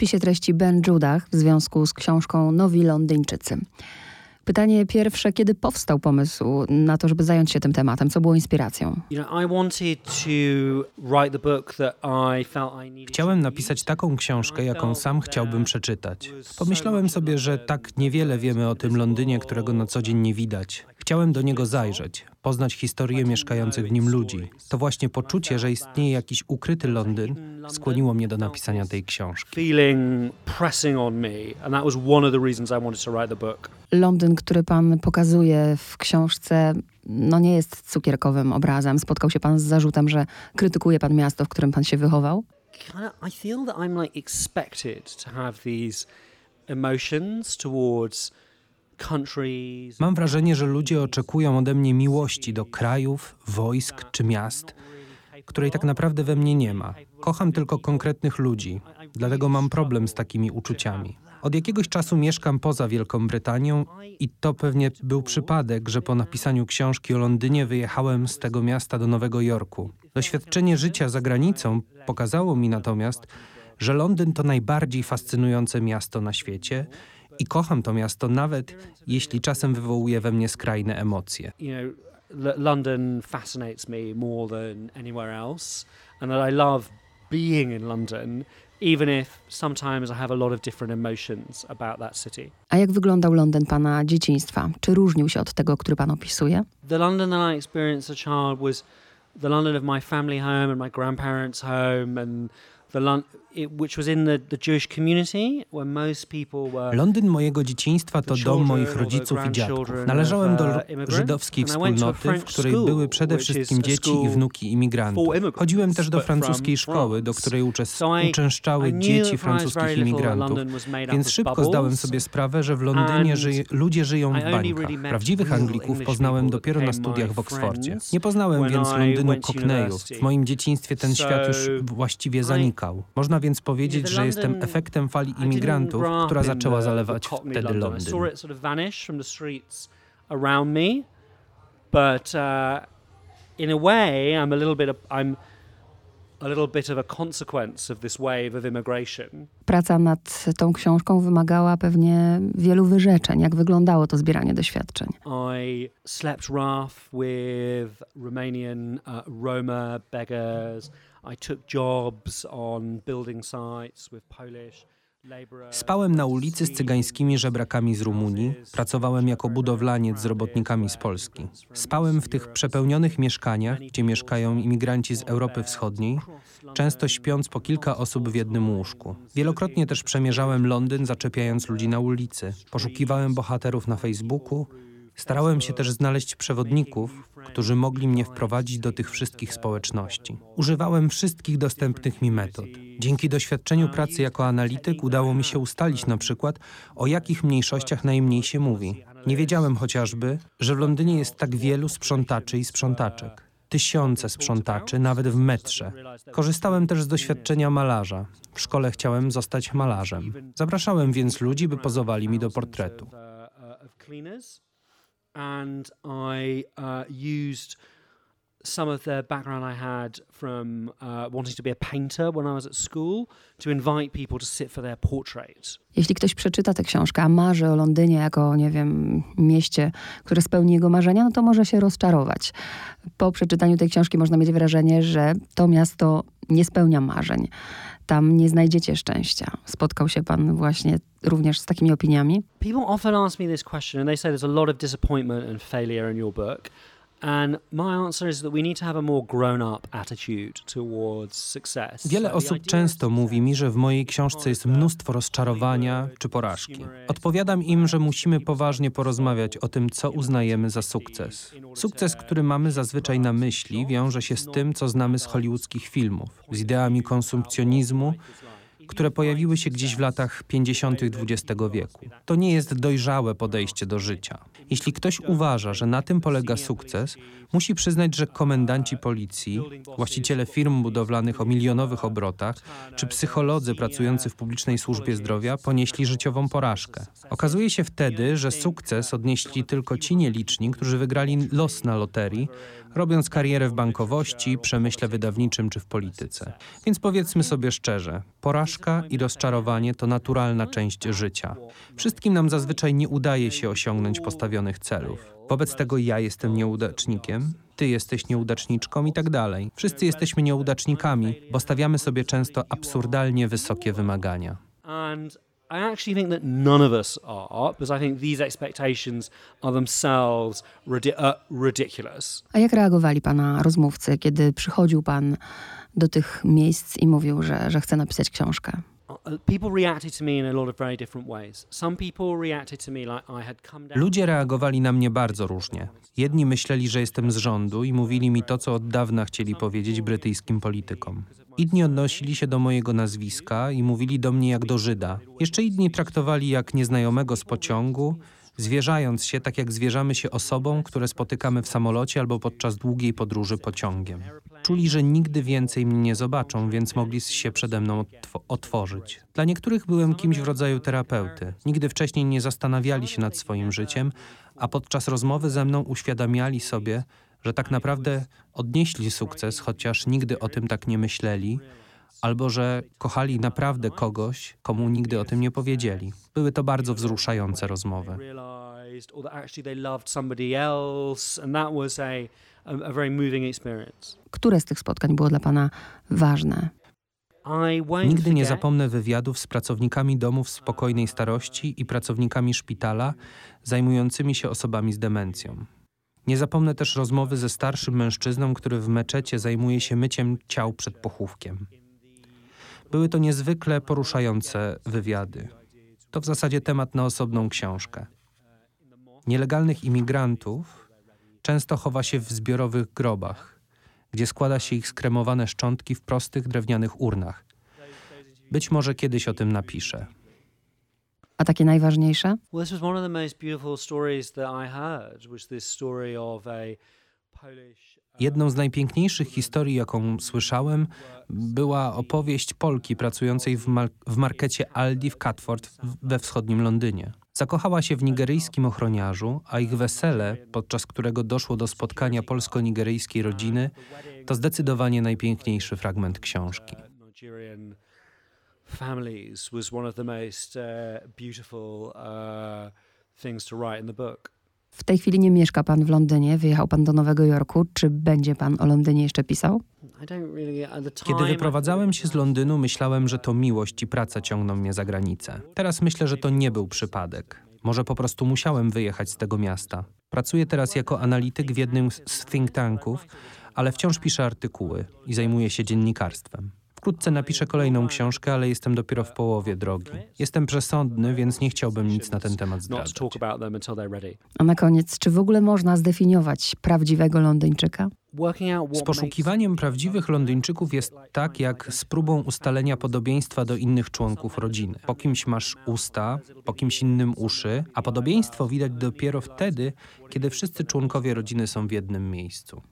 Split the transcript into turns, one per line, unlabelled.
spisie treści Ben Judach w związku z książką Nowi Londyńczycy. Pytanie pierwsze, kiedy powstał pomysł na to, żeby zająć się tym tematem? Co było inspiracją?
Chciałem napisać taką książkę, jaką sam chciałbym przeczytać. Pomyślałem sobie, że tak niewiele wiemy o tym Londynie, którego na co dzień nie widać. Chciałem do niego zajrzeć, poznać historię mieszkających w nim ludzi. To właśnie poczucie, że istnieje jakiś ukryty Londyn, skłoniło mnie do napisania tej książki.
Londyn, który pan pokazuje w książce, no nie jest cukierkowym obrazem. Spotkał się pan z zarzutem, że krytykuje pan miasto, w którym pan się wychował? I feel that I'm like expected to have these
emotions towards Mam wrażenie, że ludzie oczekują ode mnie miłości do krajów, wojsk czy miast, której tak naprawdę we mnie nie ma. Kocham tylko konkretnych ludzi, dlatego mam problem z takimi uczuciami. Od jakiegoś czasu mieszkam poza Wielką Brytanią i to pewnie był przypadek, że po napisaniu książki o Londynie wyjechałem z tego miasta do Nowego Jorku. Doświadczenie życia za granicą pokazało mi natomiast, że Londyn to najbardziej fascynujące miasto na świecie i kocham to miasto, nawet jeśli czasem wywołuje we mnie skrajne emocje. London fascinates me more than anywhere else, and that I love being in London. Even if sometimes I have a lot of different emotions about that city.
A jak wyglądał Londyn pana dzieciństwa? Czy różnił się od tego, który pan opisuje?
The London that I experienced as a child was the London of my family home and my grandparents' home and Londyn mojego dzieciństwa to dom moich rodziców i dziadków. Należałem do żydowskiej wspólnoty, w której były przede wszystkim dzieci i wnuki imigrantów. Chodziłem też do francuskiej szkoły, do której uczęszczały dzieci francuskich imigrantów, więc szybko zdałem sobie sprawę, że w Londynie żyje, ludzie żyją w bańkach. Prawdziwych Anglików poznałem dopiero na studiach w Oksfordzie. Nie poznałem więc Londynu Cockneyów. W moim dzieciństwie ten świat już właściwie Można więc powiedzieć, że jestem efektem fali imigrantów, która zaczęła zalewać wtedy Londyn. But uh, in a way, I'm a little bit. Of, I'm
Praca nad tą książką wymagała pewnie wielu wyrzeczeń. Jak wyglądało to zbieranie doświadczeń?
I slept rough with Romanian uh, Roma beggars. I took jobs on building sites with Polish Spałem na ulicy z cygańskimi żebrakami z Rumunii, pracowałem jako budowlaniec z robotnikami z Polski. Spałem w tych przepełnionych mieszkaniach, gdzie mieszkają imigranci z Europy Wschodniej, często śpiąc po kilka osób w jednym łóżku. Wielokrotnie też przemierzałem Londyn, zaczepiając ludzi na ulicy. Poszukiwałem bohaterów na Facebooku, Starałem się też znaleźć przewodników, którzy mogli mnie wprowadzić do tych wszystkich społeczności. Używałem wszystkich dostępnych mi metod. Dzięki doświadczeniu pracy jako analityk udało mi się ustalić na przykład, o jakich mniejszościach najmniej się mówi. Nie wiedziałem chociażby, że w Londynie jest tak wielu sprzątaczy i sprzątaczek tysiące sprzątaczy, nawet w metrze. Korzystałem też z doświadczenia malarza. W szkole chciałem zostać malarzem. Zapraszałem więc ludzi, by pozowali mi do portretu and I uh, used some of the background I had from uh, wanting to be a painter when I was at school to invite people to sit for their portrait.
Jeśli ktoś przeczyta tę książkę, a marzy o Londynie jako, nie wiem, mieście, które spełni jego marzenia, no to może się rozczarować. Po przeczytaniu tej książki można mieć wrażenie, że to miasto nie spełnia marzeń tam nie znajdziecie szczęścia. Spotkał się pan właśnie również z takimi opiniami?
People often ask me this question and they say there's a lot of disappointment and failure in your book. Wiele osób często mówi mi, że w mojej książce jest mnóstwo rozczarowania czy porażki. Odpowiadam im, że musimy poważnie porozmawiać o tym, co uznajemy za sukces. Sukces, który mamy zazwyczaj na myśli, wiąże się z tym, co znamy z hollywoodzkich filmów, z ideami konsumpcjonizmu które pojawiły się gdzieś w latach 50. XX wieku. To nie jest dojrzałe podejście do życia. Jeśli ktoś uważa, że na tym polega sukces, musi przyznać, że komendanci policji, właściciele firm budowlanych o milionowych obrotach, czy psycholodzy pracujący w publicznej służbie zdrowia ponieśli życiową porażkę. Okazuje się wtedy, że sukces odnieśli tylko ci nieliczni, którzy wygrali los na loterii, robiąc karierę w bankowości, przemyśle wydawniczym czy w polityce. Więc powiedzmy sobie szczerze,
Porażka i rozczarowanie to naturalna część życia. Wszystkim nam zazwyczaj nie udaje się osiągnąć postawionych celów. Wobec tego ja jestem nieudacznikiem, ty jesteś nieudaczniczką i tak dalej. Wszyscy jesteśmy nieudacznikami, bo stawiamy sobie często absurdalnie wysokie wymagania.
I actually think that none of us are, because I think these expectations are themselves ridi- uh, ridiculous.
A jak reagowali pana rozmówcy, kiedy przychodził pan do tych miejsc i mówił, że, że chce napisać książkę?
Ludzie reagowali na mnie bardzo różnie. Jedni myśleli, że jestem z rządu i mówili mi to, co od dawna chcieli powiedzieć brytyjskim politykom. Inni odnosili się do mojego nazwiska i mówili do mnie jak do Żyda. Jeszcze inni traktowali jak nieznajomego z pociągu, zwierzając się tak jak zwierzamy się osobom, które spotykamy w samolocie albo podczas długiej podróży pociągiem. Czuli, że nigdy więcej mnie nie zobaczą, więc mogli się przede mną otw- otworzyć. Dla niektórych byłem kimś w rodzaju terapeuty. Nigdy wcześniej nie zastanawiali się nad swoim życiem, a podczas rozmowy ze mną uświadamiali sobie, że tak naprawdę odnieśli sukces, chociaż nigdy o tym tak nie myśleli, albo że kochali naprawdę kogoś, komu nigdy o tym nie powiedzieli. Były to bardzo wzruszające rozmowy.
A, very moving experience.
Które z tych spotkań było dla pana ważne?
Nigdy nie zapomnę wywiadów z pracownikami domów spokojnej starości i pracownikami szpitala zajmującymi się osobami z demencją. Nie zapomnę też rozmowy ze starszym mężczyzną, który w meczecie zajmuje się myciem ciał przed pochówkiem. Były to niezwykle poruszające wywiady. To w zasadzie temat na osobną książkę. Nielegalnych imigrantów często chowa się w zbiorowych grobach, gdzie składa się ich skremowane szczątki w prostych drewnianych urnach. Być może kiedyś o tym napiszę.
A takie najważniejsze?
Jedną z najpiękniejszych historii, jaką słyszałem, była opowieść Polki pracującej w, mar- w markecie Aldi w Catford we wschodnim Londynie. Zakochała się w nigeryjskim ochroniarzu, a ich wesele, podczas którego doszło do spotkania polsko-nigeryjskiej rodziny, to zdecydowanie najpiękniejszy fragment książki.
families was one of the most uh, beautiful uh, things to write in the book.
W tej chwili nie mieszka pan w Londynie, wyjechał pan do Nowego Jorku. Czy będzie pan o Londynie jeszcze pisał?
Kiedy wyprowadzałem się z Londynu, myślałem, że to miłość i praca ciągną mnie za granicę. Teraz myślę, że to nie był przypadek. Może po prostu musiałem wyjechać z tego miasta. Pracuję teraz jako analityk w jednym z z think tanków, ale wciąż piszę artykuły i zajmuję się dziennikarstwem. Wkrótce napiszę kolejną książkę, ale jestem dopiero w połowie drogi. Jestem przesądny, więc nie chciałbym nic na ten temat zdradzać.
A na koniec, czy w ogóle można zdefiniować prawdziwego Londyńczyka?
Z poszukiwaniem prawdziwych Londyńczyków jest tak, jak z próbą ustalenia podobieństwa do innych członków rodziny. Po kimś masz usta, po kimś innym uszy, a podobieństwo widać dopiero wtedy, kiedy wszyscy członkowie rodziny są w jednym miejscu.